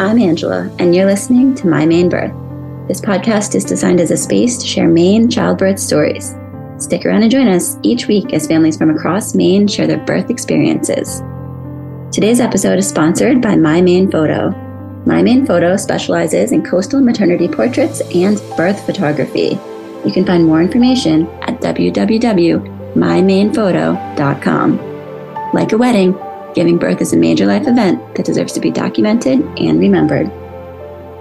I'm Angela, and you're listening to My Maine Birth. This podcast is designed as a space to share Maine childbirth stories. Stick around and join us each week as families from across Maine share their birth experiences. Today's episode is sponsored by My Maine Photo. My Maine Photo specializes in coastal maternity portraits and birth photography. You can find more information at www.mymainephoto.com. Like a wedding, Giving birth is a major life event that deserves to be documented and remembered.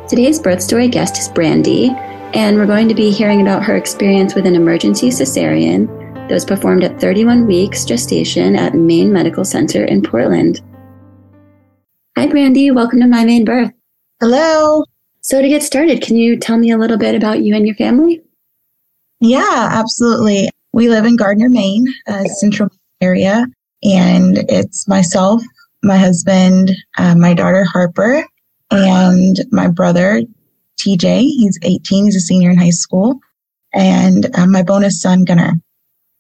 Today's birth story guest is Brandi, and we're going to be hearing about her experience with an emergency cesarean that was performed at 31 weeks gestation at Maine Medical Center in Portland. Hi, Brandi. Welcome to My Maine Birth. Hello. So, to get started, can you tell me a little bit about you and your family? Yeah, absolutely. We live in Gardiner, Maine, a central area and it's myself, my husband, uh, my daughter Harper, and my brother TJ. He's 18. He's a senior in high school, and uh, my bonus son Gunnar.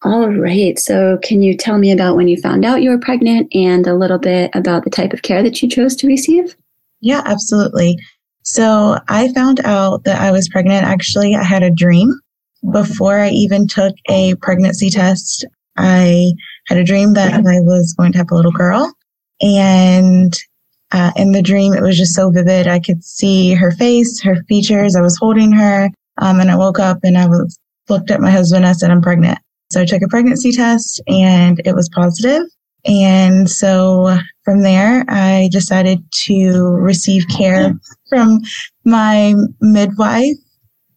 All right. So, can you tell me about when you found out you were pregnant and a little bit about the type of care that you chose to receive? Yeah, absolutely. So, I found out that I was pregnant. Actually, I had a dream before I even took a pregnancy test. I had a dream that I was going to have a little girl. And uh, in the dream, it was just so vivid. I could see her face, her features. I was holding her. Um, and I woke up and I was looked at my husband. I said, I'm pregnant. So I took a pregnancy test and it was positive. And so from there, I decided to receive care from my midwife.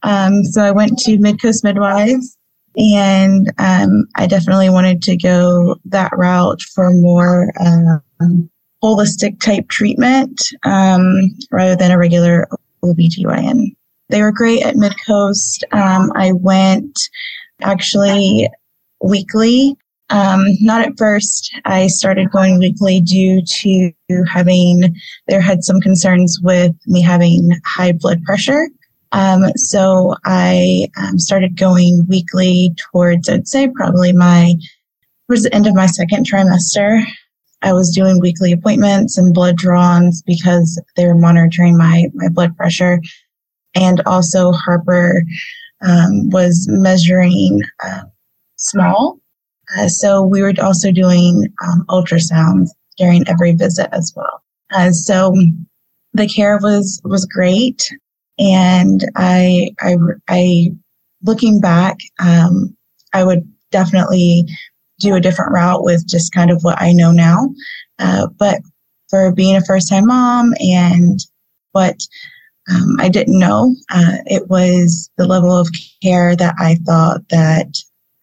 Um, so I went to Midcoast Midwives and um, I definitely wanted to go that route for more um, holistic type treatment um, rather than a regular OBGYN. They were great at Midcoast. Um, I went actually weekly. Um, not at first. I started going weekly due to having, there had some concerns with me having high blood pressure. Um, so I um, started going weekly towards, I'd say probably my, towards the end of my second trimester. I was doing weekly appointments and blood draws because they were monitoring my, my blood pressure. And also Harper um, was measuring uh, small. Uh, so we were also doing um, ultrasounds during every visit as well. Uh, so the care was was great and I, I, I, looking back, um, I would definitely do a different route with just kind of what I know now. Uh, but for being a first time mom and what um, I didn't know, uh, it was the level of care that I thought that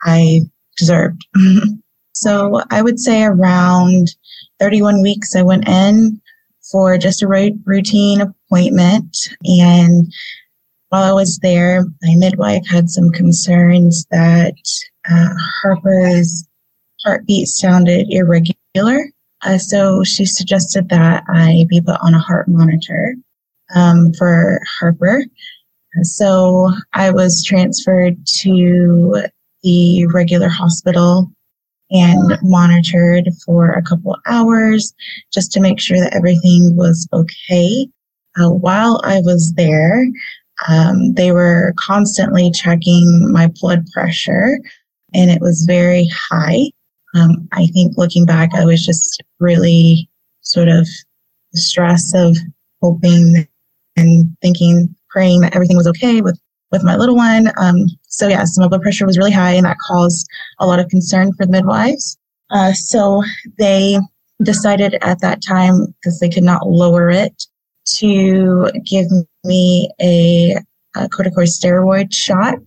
I deserved. so I would say around 31 weeks I went in for just a routine appointment. And while I was there, my midwife had some concerns that uh, Harper's heartbeat sounded irregular. Uh, so she suggested that I be put on a heart monitor um, for Harper. So I was transferred to the regular hospital and monitored for a couple hours just to make sure that everything was okay. Uh, while I was there, um, they were constantly checking my blood pressure and it was very high. Um, I think looking back, I was just really sort of stress of hoping and thinking, praying that everything was okay with with my little one. Um, so yes, my blood pressure was really high and that caused a lot of concern for the midwives. Uh, so they decided at that time, because they could not lower it, to give me a, a corticosteroid shot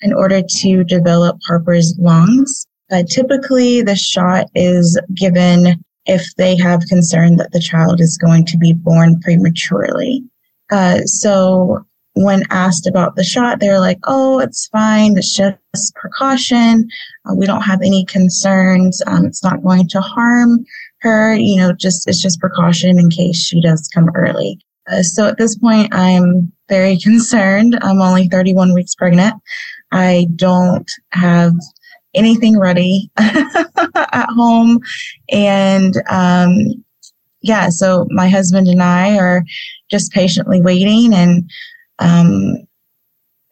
in order to develop Harper's lungs. Uh, typically, the shot is given if they have concern that the child is going to be born prematurely. Uh, so when asked about the shot, they're like, oh, it's fine. It's just precaution. Uh, we don't have any concerns. Um, it's not going to harm her. You know, just, it's just precaution in case she does come early. Uh, so at this point, I'm very concerned. I'm only 31 weeks pregnant. I don't have anything ready at home. And, um, yeah, so my husband and I are just patiently waiting, and um,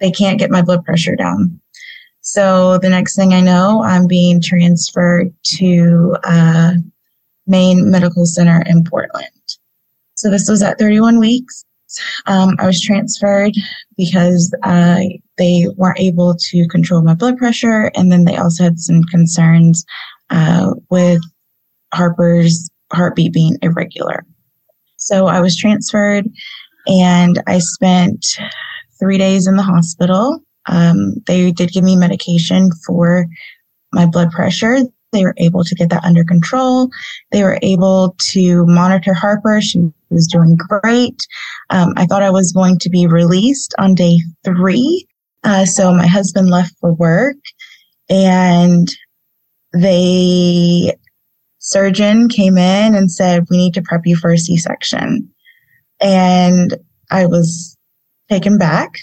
they can't get my blood pressure down. So the next thing I know, I'm being transferred to uh, Maine Medical Center in Portland. So this was at 31 weeks. Um, I was transferred because uh, they weren't able to control my blood pressure, and then they also had some concerns uh, with Harper's heartbeat being irregular. So I was transferred, and I spent three days in the hospital. Um, they did give me medication for my blood pressure. They were able to get that under control. They were able to monitor Harper. She was doing great. Um, I thought I was going to be released on day three. Uh, so my husband left for work and the surgeon came in and said, we need to prep you for a C-section. And I was taken back.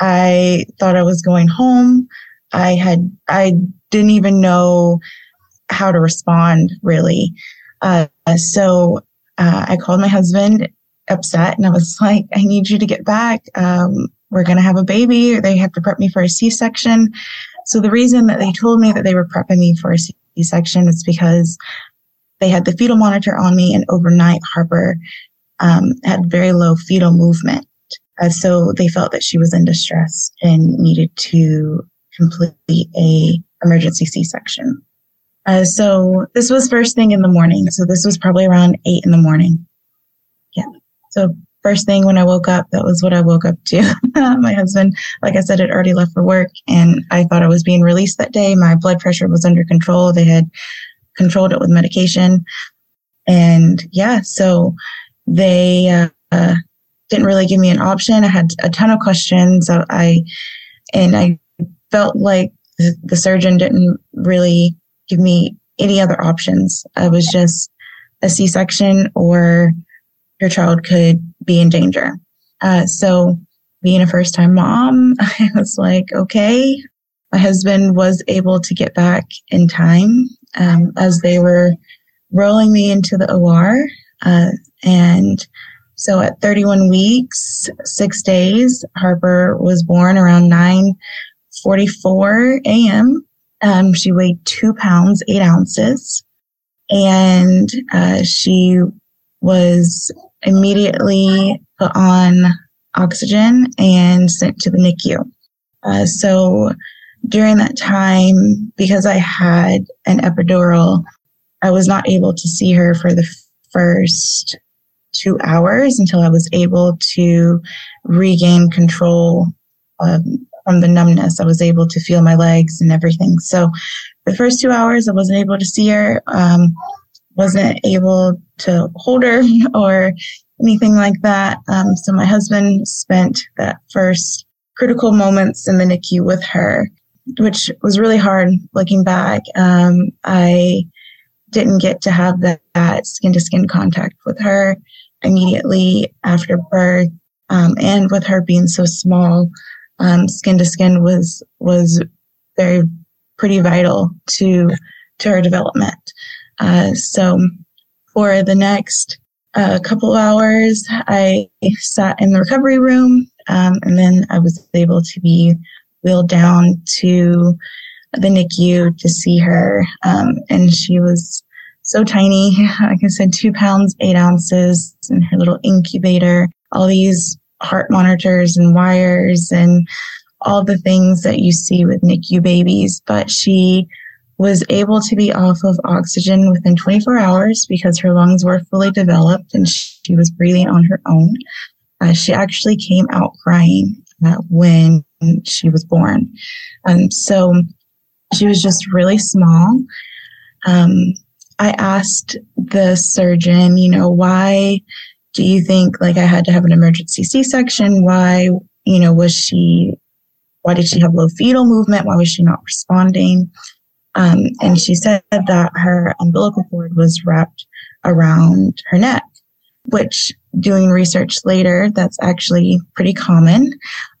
I thought I was going home. I had, I didn't even know how to respond really. Uh, so uh, I called my husband upset and I was like, I need you to get back. Um, we're going to have a baby. They have to prep me for a C section. So the reason that they told me that they were prepping me for a C section is because they had the fetal monitor on me and overnight Harper um, had very low fetal movement. Uh, so they felt that she was in distress and needed to complete a emergency C-section. Uh, so this was first thing in the morning. So this was probably around eight in the morning. Yeah. So first thing when I woke up, that was what I woke up to. My husband, like I said, had already left for work and I thought I was being released that day. My blood pressure was under control. They had controlled it with medication. And yeah, so they, uh, uh, didn't really give me an option. I had a ton of questions. So I, and I felt like the, surgeon didn't really give me any other options. I was just a C-section or your child could be in danger. Uh, so being a first time mom, I was like, okay. My husband was able to get back in time um, as they were rolling me into the OR. Uh, and so at 31 weeks, six days, Harper was born around 9:44 a.m. Um, she weighed two pounds eight ounces, and uh, she was immediately put on oxygen and sent to the NICU. Uh, so during that time, because I had an epidural, I was not able to see her for the first two hours until I was able to regain control um, from the numbness. I was able to feel my legs and everything. So the first two hours, I wasn't able to see her, um, wasn't able to hold her or anything like that. Um, so my husband spent that first critical moments in the NICU with her, which was really hard looking back. Um, I didn't get to have that skin to skin contact with her immediately after birth. Um, and with her being so small, skin to skin was was very pretty vital to to her development. Uh, so for the next uh, couple of hours, I sat in the recovery room, um, and then I was able to be wheeled down to the NICU to see her, um, and she was so tiny. Like I said, two pounds, eight ounces in her little incubator, all these heart monitors and wires and all the things that you see with NICU babies. But she was able to be off of oxygen within 24 hours because her lungs were fully developed and she was breathing on her own. Uh, she actually came out crying uh, when she was born. Um, so she was just really small. Um, I asked the surgeon, you know, why do you think like I had to have an emergency C-section? Why, you know, was she, why did she have low fetal movement? Why was she not responding? Um, and she said that her umbilical cord was wrapped around her neck, which doing research later, that's actually pretty common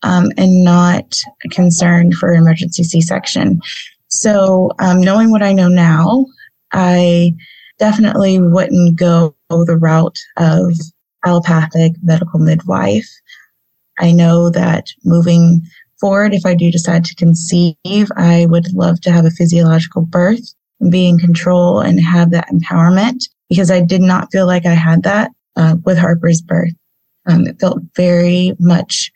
um, and not a concern for emergency C-section. So um, knowing what I know now, I definitely wouldn't go the route of allopathic medical midwife. I know that moving forward, if I do decide to conceive, I would love to have a physiological birth and be in control and have that empowerment because I did not feel like I had that uh, with Harper's birth. Um, it felt very much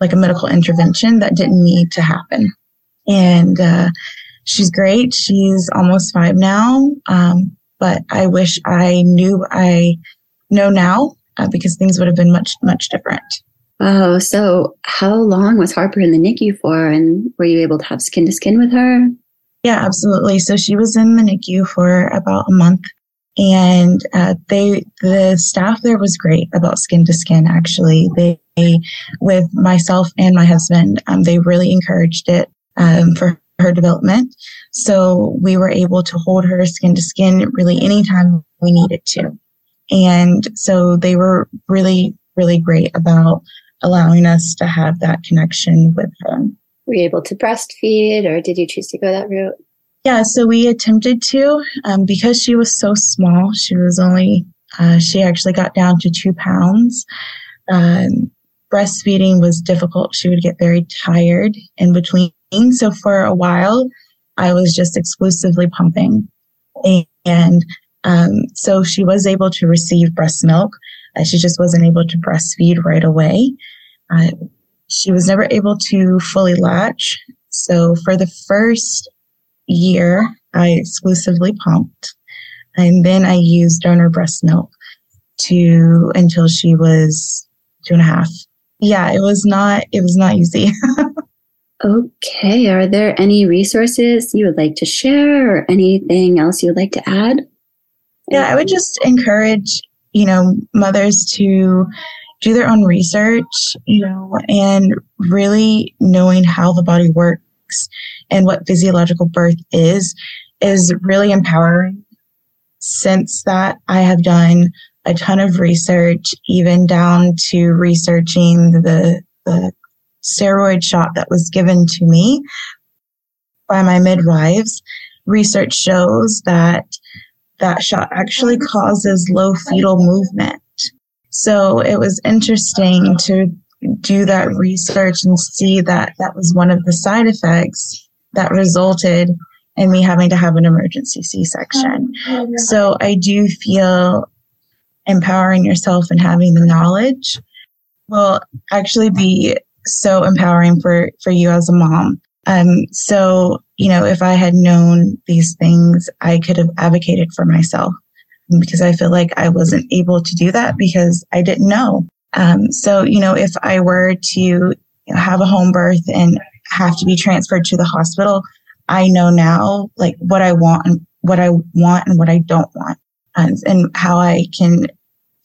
like a medical intervention that didn't need to happen. And uh, she's great. She's almost five now. Um, but I wish I knew I know now uh, because things would have been much, much different. Oh, so how long was Harper in the NICU for? And were you able to have skin to skin with her? Yeah, absolutely. So she was in the NICU for about a month. And uh, they, the staff there was great about skin to skin. Actually, they, with myself and my husband, um, they really encouraged it um, for her development. So we were able to hold her skin to skin really anytime we needed to. And so they were really, really great about allowing us to have that connection with her. Were you able to breastfeed or did you choose to go that route? Yeah, so we attempted to um, because she was so small. She was only, uh, she actually got down to two pounds. Um, breastfeeding was difficult. She would get very tired in between. So for a while, I was just exclusively pumping. And um, so she was able to receive breast milk. Uh, she just wasn't able to breastfeed right away. Uh, she was never able to fully latch. So for the first year, I exclusively pumped. And then I used donor breast milk to until she was two and a half. Yeah, it was not, it was not easy. okay. Are there any resources you would like to share or anything else you would like to add? Yeah, I would just encourage, you know, mothers to do their own research, you know, and really knowing how the body works and what physiological birth is, is really empowering. Since that, I have done a ton of research, even down to researching the, the steroid shot that was given to me by my midwives. Research shows that that shot actually causes low fetal movement. So it was interesting to do that research and see that that was one of the side effects that resulted in me having to have an emergency C-section. So I do feel empowering yourself and having the knowledge will actually be so empowering for, for you as a mom. Um, so, you know, if I had known these things, I could have advocated for myself because I feel like I wasn't able to do that because I didn't know. Um, so, you know, if I were to have a home birth and have to be transferred to the hospital, I know now like what I want and what I want and what I don't want and, and how I can,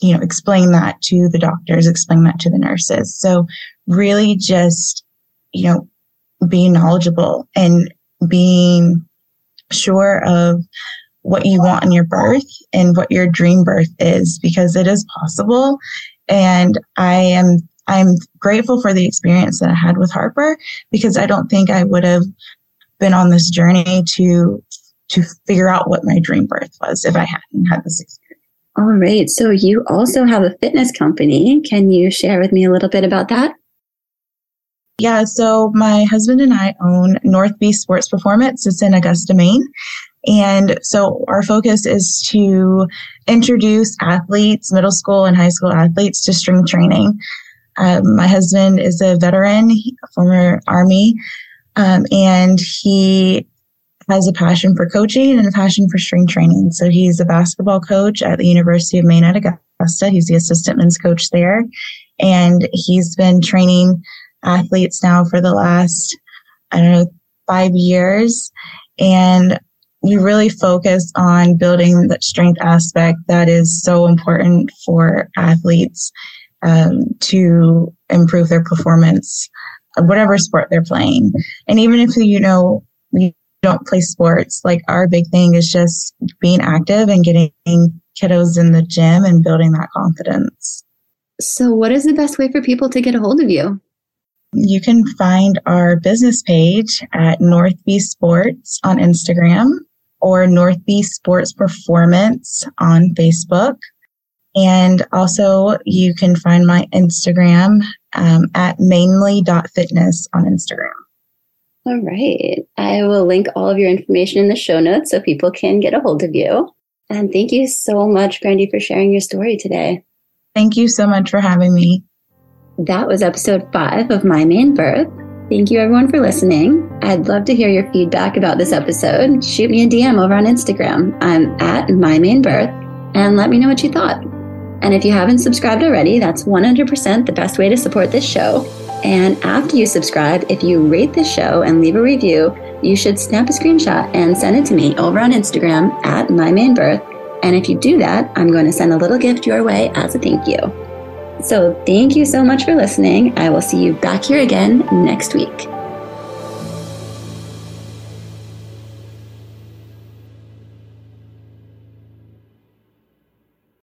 you know, explain that to the doctors, explain that to the nurses. So really just, you know, being knowledgeable and being sure of what you want in your birth and what your dream birth is because it is possible. And I am, I'm grateful for the experience that I had with Harper because I don't think I would have been on this journey to, to figure out what my dream birth was if I hadn't had this experience. All right. So you also have a fitness company. Can you share with me a little bit about that? Yeah, so my husband and I own North Beast Sports Performance. It's in Augusta, Maine. And so our focus is to introduce athletes, middle school and high school athletes to strength training. Um, my husband is a veteran, former Army, um, and he has a passion for coaching and a passion for strength training. So he's a basketball coach at the University of Maine at Augusta. He's the assistant men's coach there. And he's been training athletes now for the last, I don't know, five years. And we really focus on building that strength aspect that is so important for athletes um, to improve their performance, whatever sport they're playing. And even if you know you don't play sports, like our big thing is just being active and getting kiddos in the gym and building that confidence. So, what is the best way for people to get a hold of you? You can find our business page at North Beast Sports on Instagram or North Beast Sports Performance on Facebook. And also, you can find my Instagram um, at mainely.fitness on Instagram. All right. I will link all of your information in the show notes so people can get a hold of you. And thank you so much, Brandi, for sharing your story today. Thank you so much for having me. That was episode five of My Maine Birth. Thank you, everyone, for listening. I'd love to hear your feedback about this episode. Shoot me a DM over on Instagram. I'm at My Maine Birth and let me know what you thought. And if you haven't subscribed already, that's 100% the best way to support this show. And after you subscribe, if you rate this show and leave a review, you should snap a screenshot and send it to me over on Instagram at My Maine Birth. And if you do that, I'm going to send a little gift your way as a thank you. So thank you so much for listening. I will see you back here again next week.